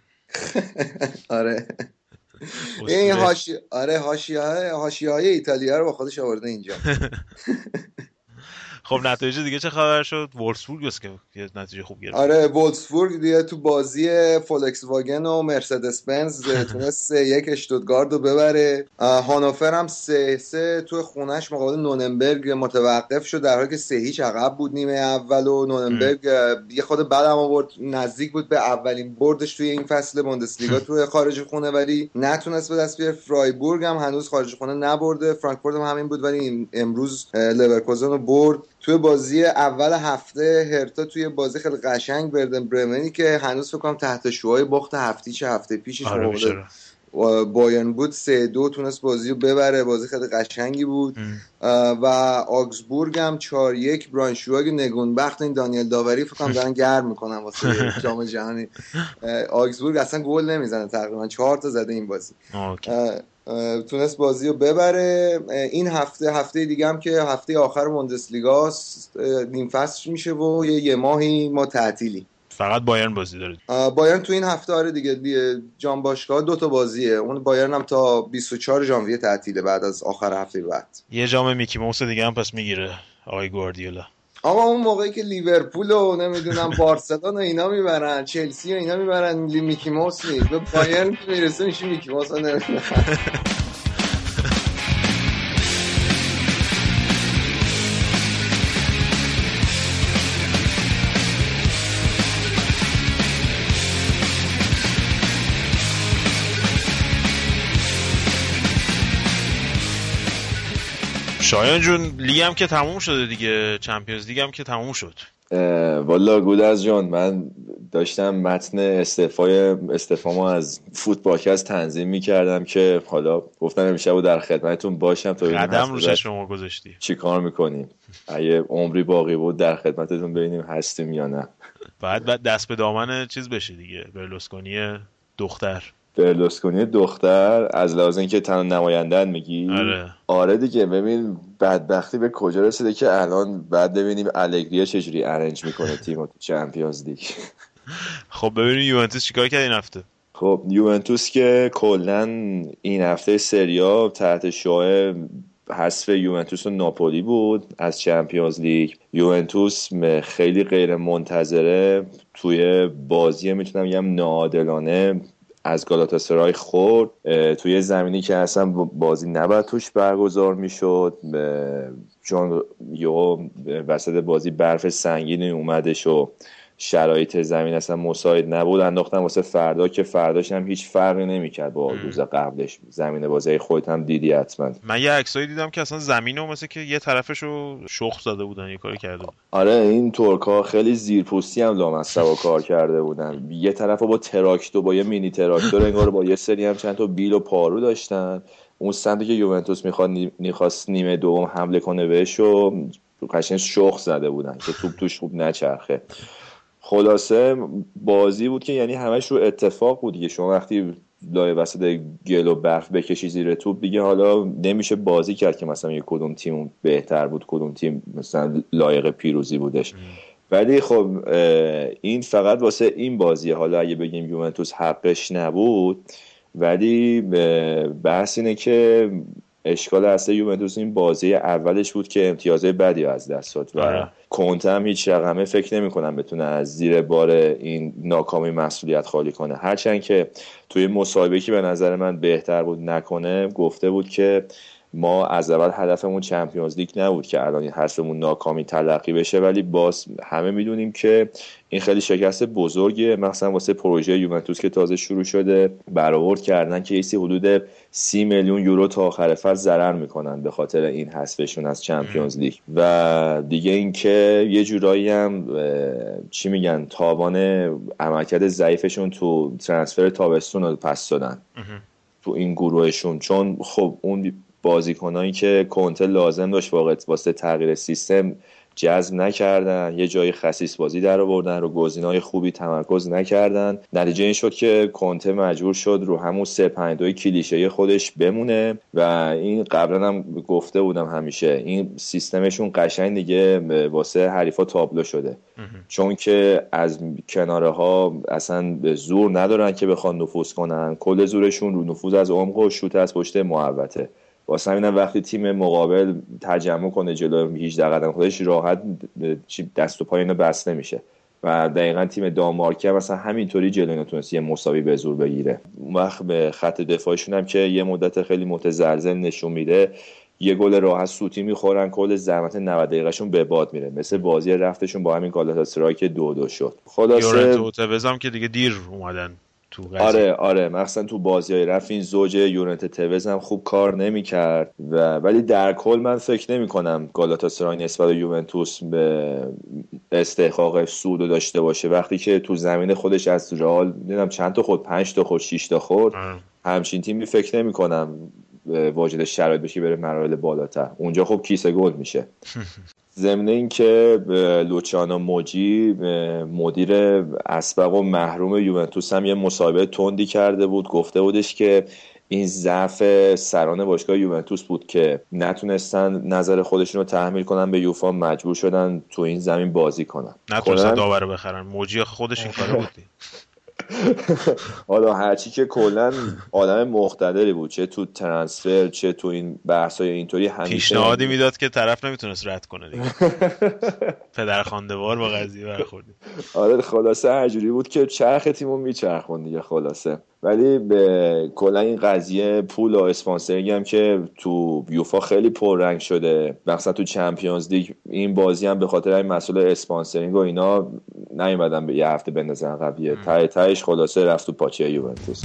[LAUGHS] آره. این حاشی آره حاشیه های ایتالیا رو با خودش آورده اینجا. [LAUGHS] خب نتایج دیگه چه خبر شد؟ وولفسبورگ که یه نتیجه خوب گرفت. آره وولفسبورگ دیگه تو بازی فولکس واگن و مرسدس بنز تونست [LAUGHS] سه یک اشتوتگارد رو ببره. هانوفر هم سه سه تو خونش مقابل نورنبرگ متوقف شد در حالی که سه هیچ عقب بود نیمه اول و نورنبرگ یه خود بعدم آورد نزدیک بود به اولین بردش توی این فصل بوندسلیگا توی خارج خونه ولی نتونست به دست بیاره. فرایبورگ هم هنوز خارج خونه نبرده فرانکفورت هم همین بود ولی امروز لورکوزن رو برد. توی بازی اول هفته هرتا توی بازی خیلی قشنگ بردن برمنی که هنوز فکر کنم تحت شوهای باخت هفته چه هفته پیشش آره بایرن بود سه دو تونست بازی رو ببره بازی خیلی قشنگی بود. و آگزبورگ هم چهار یک برانشواگ نگون بخت این دانیل داوری فکر کنم دارن [LAUGHS] گرم می‌کنن واسه جام جهانی. آگزبورگ اصلا گل نمی‌زنه تقریبا چهار تا زده این بازی. تونست بازی رو ببره. این هفته هفته دیگه هم که هفته آخر موندسلیگاست نیم فصل میشه و یه, یه ماهی ما تعطیلی. فقط بایرن بازی داره. بایرن تو این هفته آره دیگه جام باشگاه دو تا بازیه. اون بایرن هم تا 24 ژانویه تعطیله بعد از آخر هفته بعد. یه جام میکی موس دیگه هم پس می‌گیره آقای گواردیولا. آقا اون موقعی که لیورپول و نمی‌دونم بارسلون و اینا می‌برن چلسی و اینا می‌برن میکی موس به بایرن می‌رسه میشه میکی موس شایان جون لیگ هم که تموم شده دیگه Champions League هم که تموم شد. والا گودرز جان من داشتم متن استعفای استعفامو از فوتبالکست تنظیم می‌کردم که حالا گفتم امشب در خدمتتون باشم تا قدم رو چش شما گذاشتی. چی کار می‌کنیم؟ اگه عمری باقی بود در خدمتتون ببینیم هستیم یا نه. بعد بعد دست به دامن چیز بشه دیگه برلوسکونی دختر. برلوسکونی دختر از لحاظ اینکه تنها نمایندن میگی؟ آره. آره دیگه. ببین بدبختی به کجا رسیده که الان بعد ببینیم الگری چجوری arrange می‌کنه تیم تو Champions League. [LAUGHS] خب ببینیم یوونتوس چیکار کرد این هفته. خب یوونتوس که کلا این هفته سریا تحت شعاع حذف یوونتوس و ناپولی بود از چمپیونز لیگ. یوونتوس خیلی غیر منتظره توی بازی می‌تونم بگم ناعادلانه. از گالاتاسرای خورد توی زمینی که اصلا بازی نباید توش برگزار می‌شد. چون یهو وسط بازی برف سنگینی اومدش و شرایط زمین اصلا مساعد نبود. انداختن واسه فردا که فرداش هم هیچ فرقی نمی‌کرد با روز قبلش. زمین بازی خودت هم دیدی حتما. من یه عکسایی دیدم که اصلا زمین رو مثل که یه طرفش رو شخ زده بودن یه کاری کرده. آره این ترکا خیلی زیرپوستی هم لامصب کار کرده بودن. یه طرف با تراکتور با یه مینی تراکتور انگار با یه سری هم چند تا بیل و پارو داشتن. اون سمتی که یوونتوس می‌خواد می‌خواست نیمه دوم حمله کنه بهش و قشنگ شخ زده بودن که توپ توش خوب نچرخه. خلاصه بازی بود که یعنی همش رو اتفاق بود دیگه. شما وقتی لای وسط گل و برف بکشی زیر توپ دیگه حالا نمیشه بازی کرد که مثلا یه کدوم تیم بهتر بود کدوم تیم مثلا لایق پیروزی بودش. ولی خب این فقط واسه این بازی حالا اگه بگیم یوونتوس حقش نبود ولی بحث اینه که اشکال اصلی یوونتوس این بازی اولش بود که امتیازهای بدی از دست داد و آره. کنته هم هیچ رقمه فکر نمی کنم بتونه از زیر بار این ناکامی مسئولیت خالی کنه هرچند که توی مصاحبه که به نظر من بهتر بود نکنه گفته بود که ما از اول هدفمون چمپیونز لیگ نبود که الان حذفمون ناکامی تلقی بشه ولی باز همه می‌دونیم که این خیلی شکست بزرگیه مثلا واسه پروژه یوونتوس که تازه شروع شده برآورد کردن که ایسی حدود سی میلیون یورو تا آخر فصل ضرر می‌کنن به خاطر این حذفشون از Champions League. و دیگه اینکه یه جورایی هم چی میگن تاوان عملکرد ضعیفشون تو transfer تابستون رو پس دادن. تو این گروهشون. چون خب اون بازیکنایی که کنته لازم داشت واقعا واسه تغییر سیستم جذب نکردن یه جای خصیص بازی در آوردن رو گزینه‌های خوبی تمرکز نکردن. نتیجه این شد که کنته مجبور شد رو همون 3 5 2 کلیشه خودش بمونه و این قبلا هم گفته بودم همیشه این سیستمشون قشنگ دیگه واسه حریفا تابلو شده. چون که از کناره ها اصلا زور ندارن که بخوان نفوذ کنن. کل زورشون رو نفوذ از عمق و شوت از پشت محوطه. واسه همینم وقتی تیم مقابل تجمع کنه جلو 18 قدم خودش راحت دست و پای اینو بس نمیشه. و دقیقا تیم دانمارک هم مثلا همینطوری جلو نتونست یه مساوی به زور بگیره. وقت به خط دفاعشون هم که یه مدت خیلی متزلزل نشون میده یه گل راحت سوتی می‌خورن کل زحمت 90 دقیقهشون به باد میره. مثل بازی رفتشون با همین گالاتاسرای که دو دو شد. خلاصه که دیگه دیر اومدن. تو آره آره. مثلا تو بازی های رفت این زوج یونت توز هم خوب کار نمی‌کرد و ولی در کل من فکر نمی کنم گالاتاسرای نسبت به یوونتوس به استحقاق سود داشته باشه. وقتی که تو زمین خودش از رئال دیدم چند تا خود پنج تا خود شش تا خورد. همچین تیمی فکر نمی کنم واجد شرایط بشه بره مراحل بالاتر. اونجا خب کیسه گل میشه. [LAUGHS] ضمن اینکه لوچانو موجی مدیر اسبق و محروم یوونتوس هم یه مصاحبه تندی کرده بود. گفته بودش که این ضعف سران باشگاه یوونتوس بود که نتونستن نظر خودشون رو تحمیل کنن به یوفا مجبور شدن تو این زمین بازی کنن. نتونستن داور بخرن. موجی خودش این کاره بودی [LAUGHS] [LAUGHS] حالا هرچی که کلا آدم مقتدری بود چه تو ترانسفر چه تو این های اینطوری همیشه پیشنهادی می‌داد که طرف نمی‌تونست رد کنه دیگه. [LAUGHS] پدرخونده‌وار با قضیه برخوردی آره خلاصه هرجوری بود که چرخ تیمو میچرخون دیگه خلاصه. ولی به کلا این قضیه پول و sponsoring هم که تو یوفا خیلی پررنگ شده مثلا تو Champions League این بازی هم به خاطر این مسئله sponsoring و اینا نیومدن به یه هفته بندازن قبلیه ته تهش خلاصه رفت تو پاچه یوونتوس.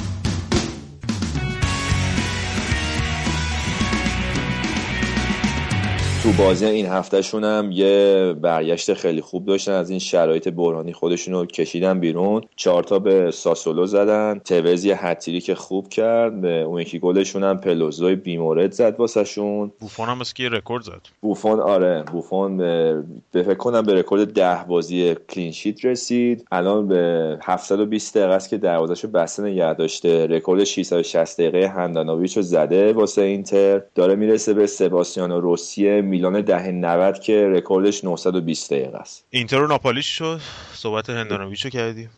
تو بازی این هفتهشون هم یه برگشت خیلی خوب داشتن. از این شرایط بحرانی خودشون رو کشیدن بیرون. چهارتا به ساسولو زدن. توز یه هتریک خوب کرد. اون یکی گلشون هم پلوزو یه مورد زد واسهشون. بوفون هم که رکورد زد. بوفون آره. بوفون به فکر کنم به رکورد ده بازی clean sheet رسید. الان به 720 دقیقه است که دروازه‌شو بسته نگه داشته. رکورد 660 دقیقه هندانویچ رو زده واسه اینتر. داره می‌رسه به سباستیانو روسیه میلان دهه 90 که رکوردش 920 دقیقه است. اینتر و ناپولی شد؟ صحبت هندانویچو کردی؟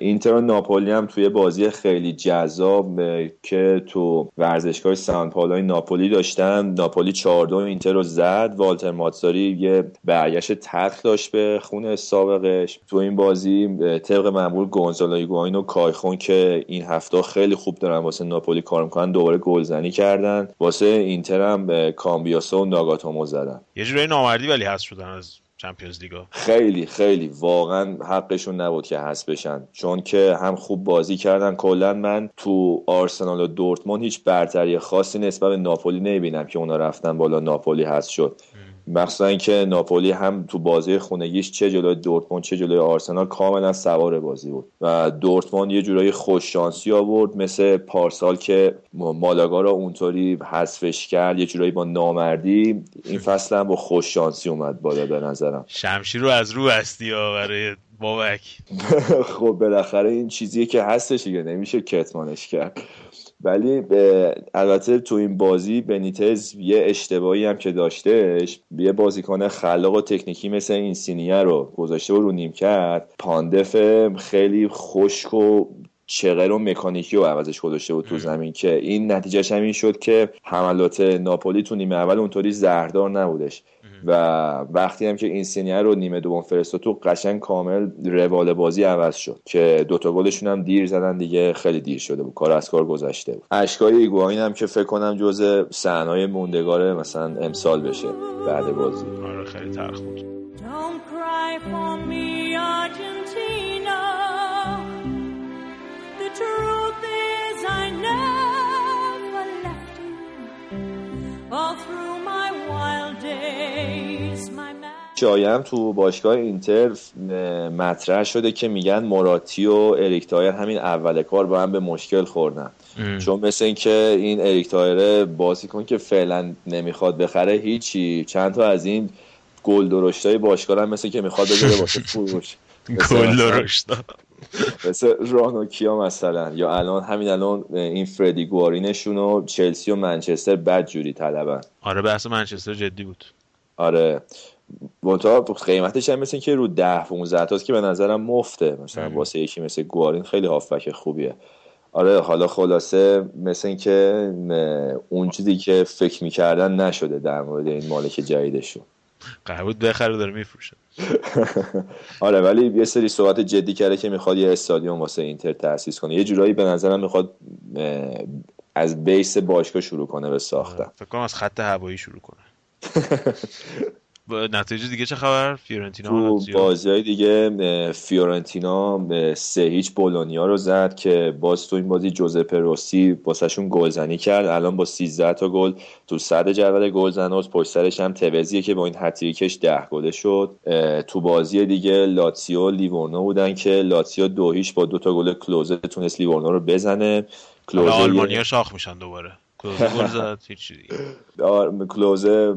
اینتر و ناپولی هم توی بازی خیلی جذاب که تو ورزشگاه سان پائولو ناپولی داشتن. ناپولی 4 اینتر رو زد. والتر ماتزاری یه برگشت تلخ داشت به خون سابقش. تو این بازی طبق معمول گونزالو ایگواین و کایه‌خون که این هفته خیلی خوب دارن واسه ناپولی کار می‌کنن دوباره گلزنی کردن. واسه اینتر هم کامبیاسو و ناگاتومو زدن. یه جورایی نامردی ولی هست شدن از چمپیونز لیگا. خیلی خیلی. واقعا حقشون نبود که حذف بشن. چون که هم خوب بازی کردن. کلا من تو آرسنال و دورتموند هیچ برتری خاصی نسبت به ناپولی نمی‌بینم که اونا رفتن بالا ناپولی حذف شد. مخصوصا اینکه ناپولی هم تو بازی خونگیش چه جلوی دورتموند چه جلوی آرسنال کاملا سوار بازی بود. و دورتموند یه جورایی خوش شانسی آورد مثل پارسال که مالاگا رو اونطوری حذفش کرد یه جورایی با نامردی. این فصل هم با خوش شانسی اومد بالا به نظرم. شمشیر رو از رو هستی برای بابک. [LAUGHS] خب بالاخره این چیزیه که هستش دیگه نمیشه کتمانش کرد. ولی البته تو این بازی بنیتز یه اشتباهی هم که داشتهش یه بازیکن خلاق و تکنیکی مثل این سینیه رو گذاشته و رو نیم کرد. پاندف خیلی خشک و چغر و مکانیکی رو عوضش گذاشته بود تو زمین که این نتیجهش هم این شد که حملات ناپولی تو نیمه اول اونطوری زهردار نبودش. و وقتی هم که این سینیه رو نیمه دوم فرستاد تو قشنگ کامل روال بازی عوض شد که دوتا گلشون هم دیر زدن دیگه خیلی دیر شده بود. کار از کار گذشته بود. اشکای ایگواین هم که فکر کنم جز صحنه‌های موندگار مثلا امسال بشه بعد بازی. آره خیلی تلخ بود جایم تو باشگاه اینتر مطرح شده که میگن موراتی و اریک تاهیر همین اول کار با هم به مشکل خوردن. چون مثل اینکه این اریک تاهیر بازیکن که فعلا نمی‌خواد بخره هیچی. چند تا از این گل درشتای باشگاه هم مثل که می‌خواد بگیره واسه [LAUGHS] فروش. گل درشتا. مثل رانوکیا مثلا. یا الان همین الان این فردی گوارینشون و چلسی و منچستر بد جوری طلبن. آره بحث منچستر جدی بود. آره. منتها قیمتش هم مثل که رو ده 15 تاست که به نظرم مفته. مثلا واسه یکی مثل گوارین خیلی هافبک خوبیه. آره حالا خلاصه مثل اینکه اون چیزی که فکر می‌کردن نشده در مورد این مالک جدیدشون. قرار بخره داره میفروشه. [LAUGHS] آره ولی یه سری صحبت جدی کرده که می‌خواد یه استادیوم واسه اینتر تاسیس کنه. یه جورایی به نظرم می‌خواد از base باشگاه شروع کنه به ساختن. فکر کنم از خط هوایی شروع کنه. [LAUGHS] نتیجه دیگه چه خبر؟ فیورنتینا تو بازی های دیگه فیورنتینا سه هیچ بولونیا رو زد که باز تو این بازی جوزپه روسی باسشون گلزنی کرد. الان با 13 تا گل تو صدر جدول گلزناست پشت سرش هم توزیه که با این هتریکش 10 گله شد. تو بازی دیگه لاتسیو لیورنو بودن که لاتسیو دو هیچ با دو تا گل کلوزه تونست لیورنو رو بزنه. کلوزه آلمانیا شاخ میشن دوباره. کلوزه گل زد کلوزه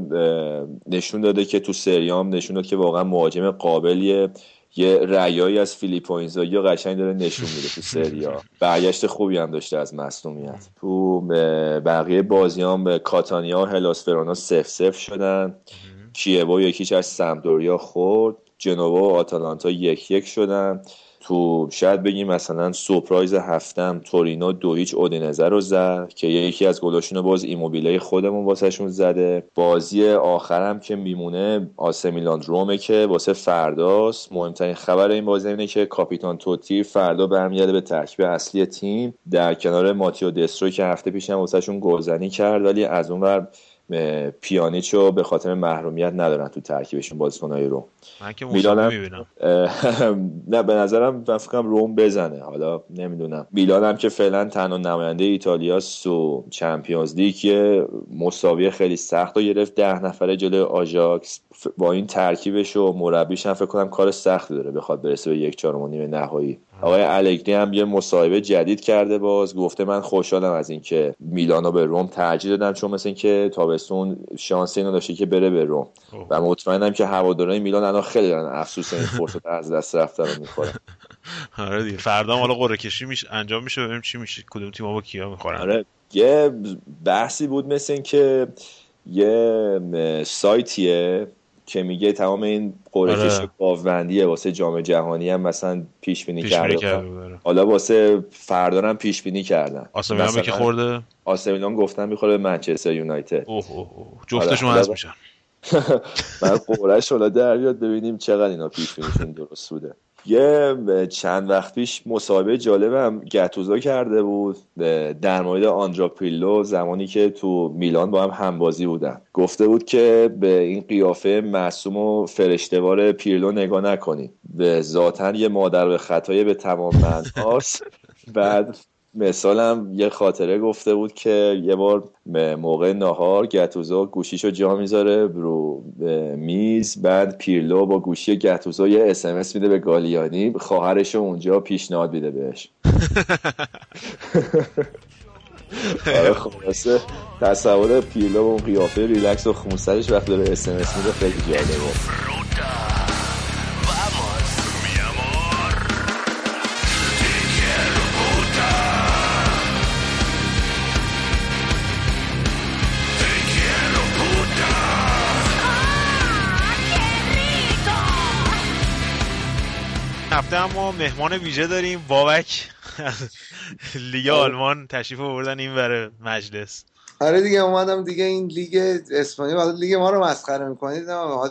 نشون داده که تو سریام نشون داد که واقعا مهاجم قابلیه یه رعیایی از فیلیپ یا قشنگ داره نشون میده تو سریا برگشت خوبی هم داشته از مصنومیت تو بقیه بازی هم به کاتانیا و هلاس فرونا سف سف شدن. کیبو یکیش از سمدوریا خورد. جنوا و آتالانتا یک یک شدن. تو شاید بگیم مثلا سورپرایز هفتم تورینو دو هیچ اودینزه رو زد که یکی از گلاشون رو باز ایموبیله خودمون واسهشون زده. بازی آخرم که میمونه آسه میلان رومه که واسه فرداست مهمترین خبر این بازی اینه که کاپیتان توتی فردا برمیگرده به ترکیب اصلی تیم. در کنار ماتیو دسترو که هفته پیشم واسهشون گلزنی کرد ولی از اون پیانیچو به خاطر محرومیت ندارن تو ترکیبشون بازیکنای رو من که میلان [LAUGHS] نه به نظرم من روم بزنه. حالا نمی‌دونم. میلان هم که فعلا تنها نماینده ایتالیا و چمپیونز لیگ مساوی خیلی سخت و گرفت. ده نفره جلوی آژاکس. با این ترکیبش و مربیش هم فکر کنم کار سختی داره بخواد برسه به یک چهارم نیمه نهایی. آقای الگری هم یه مصاحبه جدید کرده باز گفته من خوشحالم از اینکه میلانو به روم ترجیح دادم چون مثل اینکه تابستون شانسی اینو داشته که بره به روم. و مطمئنم که هوادارهای میلان الان خیلی دارن افسوس این فرصت از دست رفتن رو می‌خورن. [LAUGHS] آره دیگه فردا حالا قرعه کشی میشه انجام میشه ببینیم چی میشه. کدوم تیم‌ها با کیا می‌خورن؟ آره یه بحثی بود مثل اینکه یه سایتیه که میگه تمام این قرعه آره. واسه جام جهانی هم مثلا پیش بینی کرده. حالا واسه فردا هم پیش بینی کردن. آسمیلان که خورده؟ آسمیلان گفتن می‌خوره به منچستر یونایتد. اوه اوه جفتشون هست میشن. [LAUGHS] من قرعهش حالا در بیاد ببینیم چقدر اینا پیش بینیشون درست بوده. یه چند وقت پیش مصاحبه جالبم گتوزا کرده بود در مورد آندرا پیلو زمانی که تو میلان با هم همبازی بودن. گفته بود که به این قیافه معصوم و فرشتوار پیرلو نگاه نکنید. به ذاتا یه مادر به خطای به تمام من [LAUGHS] بعد مثالم یه خاطره گفته بود که یه بار موقع ناهار گتوزو گوشیشو جا می‌ذاره رو میز بعد پیرلو با گوشی گتوزو یه اسمس میده به گالیانی خواهرش اونجا پیشنهاد میده بهش. [LAUGHS] آره خلاصه تصور پیرلو با اون قیافه ریلکس و خونسرش وقت داره اسمس میده خیلی جالبه. اما مهمان ویژه داریم بابک [LAUGHS] لیگ آلمان تشریف آوردن این بره مجلس. آره دیگه اومدم دیگه این لیگ اسپانیا حالا لیگ ما رو مسخره می‌کنید.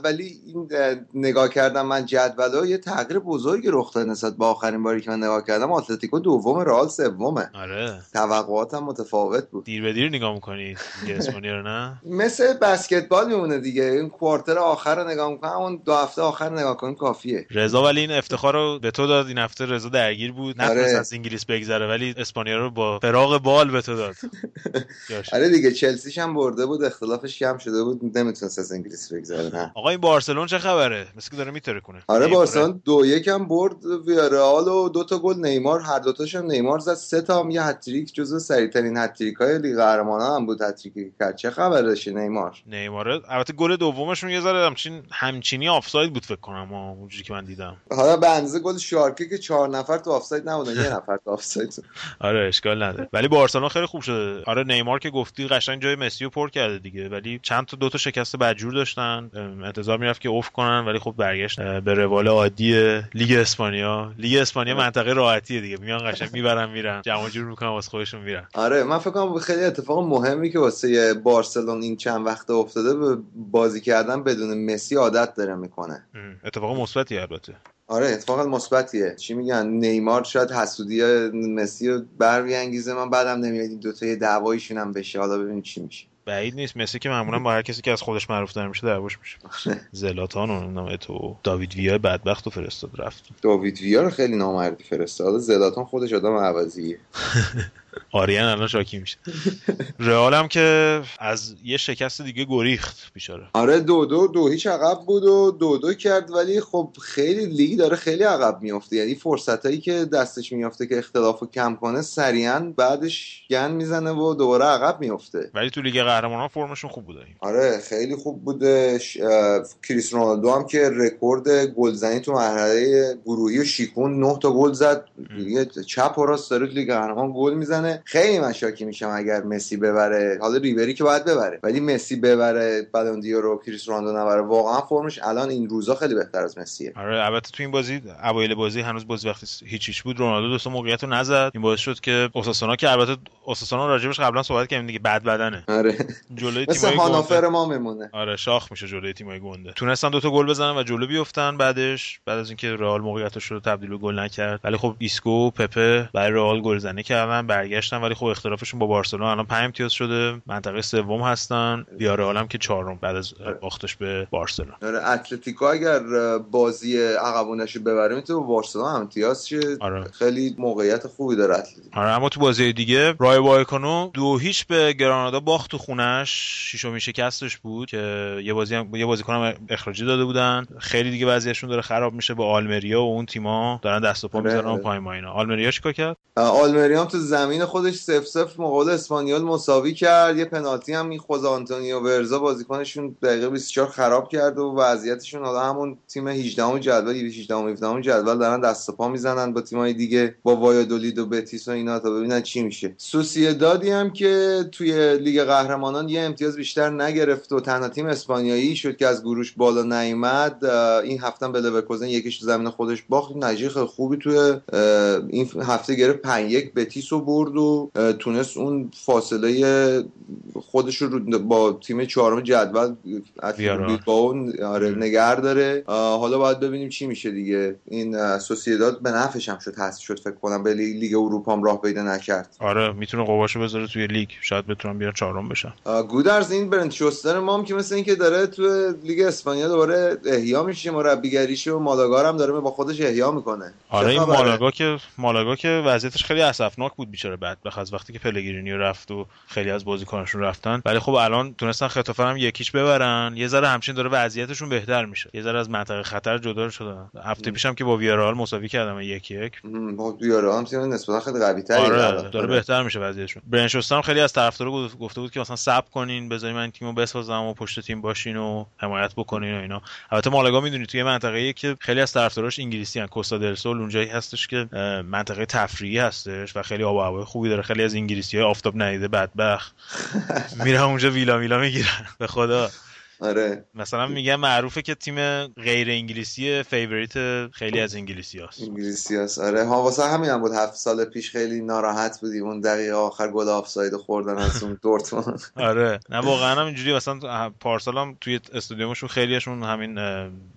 ولی این نگاه کردم من جدول یه تغییر بزرگی رخ داد نسبت با آخرین باری که من نگاه کردم. اتلتیکو دوم رئال سومه آره. توقعاتم متفاوت بود. دیر به دیر نگاه می‌کنی لیگ اسپانیا رو نه؟ مثل بسکتبال میمونه دیگه. این quarter آخر رو نگاه می‌کنم اون دو هفته آخر نگاه کنیم کافیه. رضا ولی این افتخار رو به تو داد. این هفته رضا درگیر بود. نه آره. از انگلیس بگذره ولی اسپانیا رو با فراغ بال به تو داد. [LAUGHS] آره دیگه چلسیش هم برده بود اختلافش کم شده بود. نمی‌تونست از انگلیس بگذره آقا این بارسلون چه خبره؟ مثل که داره میترکونه. آره بارسلون دو یکم برد. ویارئال و دو تا گل نیمار. هر دو تاشم نیمار زد. سه تا هم یه هتریک جزو سریعترین هتریک های لیگ قهرمانان هم بود. هتریک کرد. چه خبرش نیمار؟ نیمار. البته گل دومشون یه ذره همچین همچینی آفساید بود فکر کنم اونجوری که من دیدم. حالا به اندازه گل شالکه که چهار نفر تو آفساید نبودن. یه [LAUGHS] نفر تو آفساید آره اشکال نداره. ولی بارسلون خیلی خوب شده. آره نیمار که گفتی قشنگ جای مسی رو پر کرده دیگه. ولی چند تا دو تا شکست بدجور داشتن. انتظار می‌رفت که افت کنن ولی خب برگشت به روال عادی لیگ اسپانیا. لیگ اسپانیا. منطقه راحتیه دیگه. میان قشنگ می‌برن میرن. جمع جور می‌کنن واسه خودشون میرن. آره من فکر کنم خیلی اتفاق مهمی که واسه بارسلون این چند وقت افتاده به بازی کردن بدون مسی عادت داره می‌کنه. اتفاق مثبتی البته. آره اتفاقا مثبتیه. چی میگن؟ نیمار شاید حسودی مسی رو بر بیانگیزه من بعدم نمیاد این دوتا دعوایشون هم بشه. حالا ببینیم چی میشه. بعید نیست. مسی که معمولا با هر کسی که از خودش معروف تر میشه دعواش میشه. [LAUGHS] زلاتان و تو داوید ویا بدبخت و فرستاد رفت. داوید ویا رو خیلی نامردی فرستاد. زلاتان خودش آدم عوضیه. [LAUGHS] آریان الان شاکی میشه. رئال هم که از یه شکست دیگه گریخت بیچاره. آره دو دو دو هیچ عقب بود و دو دو کرد ولی خب خیلی لیگ داره خیلی عقب میفته یعنی فرصت هایی که دستش میافته که اختلافو کم کنه سریعا بعدش گند می‌زنه و دوباره عقب میفته ولی تو لیگ قهرمانان فرمشون خوب بوده آره خیلی خوب بوده کریس رونالدو هم که رکورد گلزنی تو مرحله گروهی رو شیکوند 9 تا گل زد. چپ و راست داره لیگ قهرمان گل می‌زنه. خیلی من شاکی میشم اگر مسی ببره. حالا ریبری که باید ببره. ولی مسی ببره بالون رو کریس رونالدو نبره. واقعا فرمش الان این روزا خیلی بهتر از مسیه. آره البته تو این بازی اوایل بازی هنوز بازی وقتی هیچ هیچ بود رونالدو دو موقعیت رو نزد. این باعث شد که اوساسونا که البته اوساسونا راجبش قبلا صحبت کردیم دیگه بد بدنه. آره. جلوی مثل هانوفر ما میمونه. آره شاخ میشه جلوی تیمای گنده. تونستن دو تا گل بزنن و جلو بیفتن بعدش. بعد از اینکه رئال موقعیتش رو تبدیل به گل نکرد. ولی خب ایسکو پپه برای رئال گلزنی کردن. برگشتن ولی خب اختلافشون با بارسلونا الان 5 امتیاز شده. منطقه سوم هستن. ویارئال هم که چهارم بعد از باختش به بارسلونا. آره اتلتیکو اگر بازی عقبونش ببره می‌تونه با بارسلونا امتیاز شه. آره. خیلی موقعیت خوبی داره اتلتیکو. آره اما تو بازی دیگه رای وایکانو دو هیچ به گرانادا باخت تو خونش. ششمین شکستش بود که یه بازی هم... یه بازیکن اخراجی داده بودن. خیلی دیگه وضعیتشون داره خراب میشه با آلمریا و اون تیما. دارن دست و پا آره، می‌ذارن آره. پای ماینا. آلمریا چیکار کرد؟ آلمریا هم تو زمین خودش سف سف مقابل اسپانیول مساوی کرد. یه پنالتی هم این خود آنتونیو ورزا. بازیکنشون دقیقه 24 خراب کرد و وضعیتشون حالا همون تیم 18 جدول 18 و 17 جدول دارن دست و پا می‌زنن با تیمای دیگه با وایادولید و بتیس و اینا. تا ببینن چی میشه. سوسیدادی هم که توی لیگ قهرمانان یه امتیاز بیشتر نگرفت و تنها تیم اسپانیایی شد که از گروش بالا نیامد این هفته به لورکوزن یکیش زمین خودش باخت. خیلی خوبی توی این هفته گرفت 5 یک بتیس رو برد. و تونست اون فاصله خودش رو با تیم چهارم جدول با آره نگه داره. حالا باید ببینیم چی میشه دیگه. این سوسیداد به نفعش هم شد هست شد فکر کنم به لیگ اروپا هم راه پیدا نکرد. آره می‌تونه قواشو بذاره توی لیگ. شاید بتونن بیان چهارم بشن. گودرز این برنت شوستر ما هم که مثل اینکه داره توی لیگ اسپانیا دوباره احیا میشه مربیگریشه و مالاگا هم داره با خودش احیا می‌کنه. آره این مالاگا که مالاگا که وضعیتش خیلی اسفناک بود بیچاره. بعد بخاطر وقتی که پلگرینی رفت و خیلی از بازیکناشون رفتن. ولی خب الان تونستن خطافه هم یکیش ببرن. یه ذره همچین داره وضعیتشون بهتر میشه. یه ذره از منطقه خطر جدا شدن هفته پیشم که با ویارال مساوی کردم یک یک. با ویارئال هم تیم نسبتا خیلی قوی تری آره داره آره. بهتر میشه وضعیتشون. برند شوستر خیلی از طرفدارا گفته بود که مثلا صبر کنین بذارین من تیمو بسازم و پشت تیم باشین و حمایت بکنین و اینا. البته مالاگا می‌دونی توی منطقه که خیلی از طرفداراش انگلیسی ان کوستا دل سول اونجایی هستش که منطقه تفریحی هستش و خیلی آب و هوای خوبی داره. خیلی از انگلیسی های آفتاب ندیده بدبخت. میرن اونجا ویلا میلا می‌گیرن به خدا. آره. مثلا میگن معروفه که تیم غیر انگلیسی favorite خیلی از انگلیسی هست انگلیسی هست آره. ها واسه همین هم بود. هفت سال پیش خیلی ناراحت بودیم. اون دقیقه آخر گل آفساید خوردن از اون [LAUGHS] دورتموند. آره. نه واقعا هم اینجوری. مثلا پارسال هم توی استادیومشون خیلیشون همین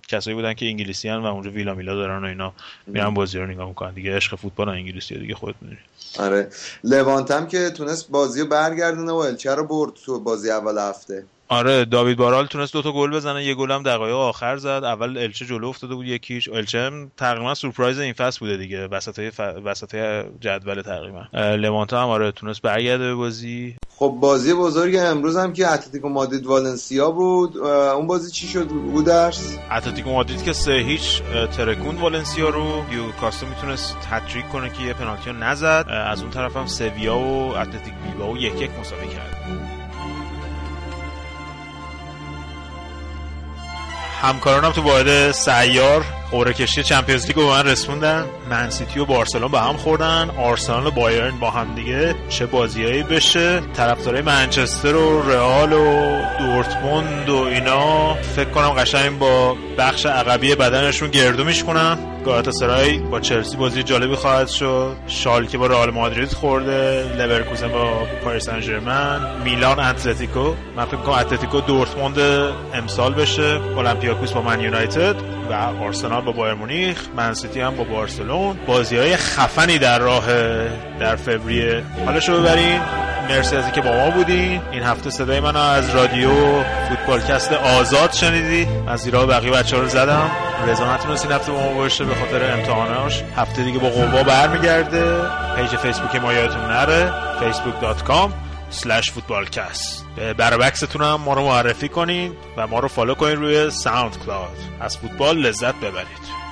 کسایی بودن که انگلیسی هن و اونجا ویلا میلا دارن و اینا میرن بازی رو نگاه می‌کنن. دیگه عشق فوتبال انگلیسی دیگه خودت می‌دونی. آره. لوانتم که تونست بازی رو برگردونه و الچه رو برد تو بازی اول هفته. آره داوید بارال تونست دوتا گل بزنه یه گل هم دقایق آخر زد. اول الچه جلو افتاده بود یکیش. الچه هم تقریبا سورپرایز این فصل بوده دیگه. وسط ف... وسط جدول تقریبا. لوانته هم آره تونست برگرده به بازی. خب بازی بزرگ امروز هم که اتلتیکو مادرید والنسیا بود. اون بازی چی شد؟ بودرس اتلتیکو مادرید که سه هیچ ترکون والنسیا رو کاستا می‌تونست هتریک کنه که یه پنالتی نزد. از اون طرف هم سویا و اتلتیک بیلبائو یک یک مساوی کرد. همکارانم تو واحد سیار قرعه کشی Champions League به من رسوندن. من سیتی و بارسلون به هم خوردن. آرسنال و بایرن با هم دیگه چه بازیایی بشه. طرفدارای منچستر و رئال و دورتموند و اینا. فکر کنم قشنگ با بخش عقبی بدنشون گردو میشکنن سرای با چلسی بازی جالبی خواهد شد. شالکه با رئال مادرید خورده لورکوزن با پاریس سن میلان اتلتیکو. من فکر کنم اتلتیکو دورتموند امسال بشه اولمپیاکوس با من یونایتد و آرسنال با بایر مونیخ منسیتی هم با بارسلون. بازی های خفنی در راه در فوریه. حالا شو ببرین. مرسی از که با ما بودین. این هفته صدای من از رادیو فوتبالکست آزاد شنیدی. از زیرا بقیه بچه رو زدم. رضا نتونست این هفته با ما باشه به خاطر امتحاناش. هفته دیگه با قوا برمیگرده. پیج فیسبوک ما یادتون نره. facebook.com slash فوتبالکست برابکستون هم ما رو معرفی کنید و ما رو follow کنید روی SoundCloud از فوتبال لذت ببرید.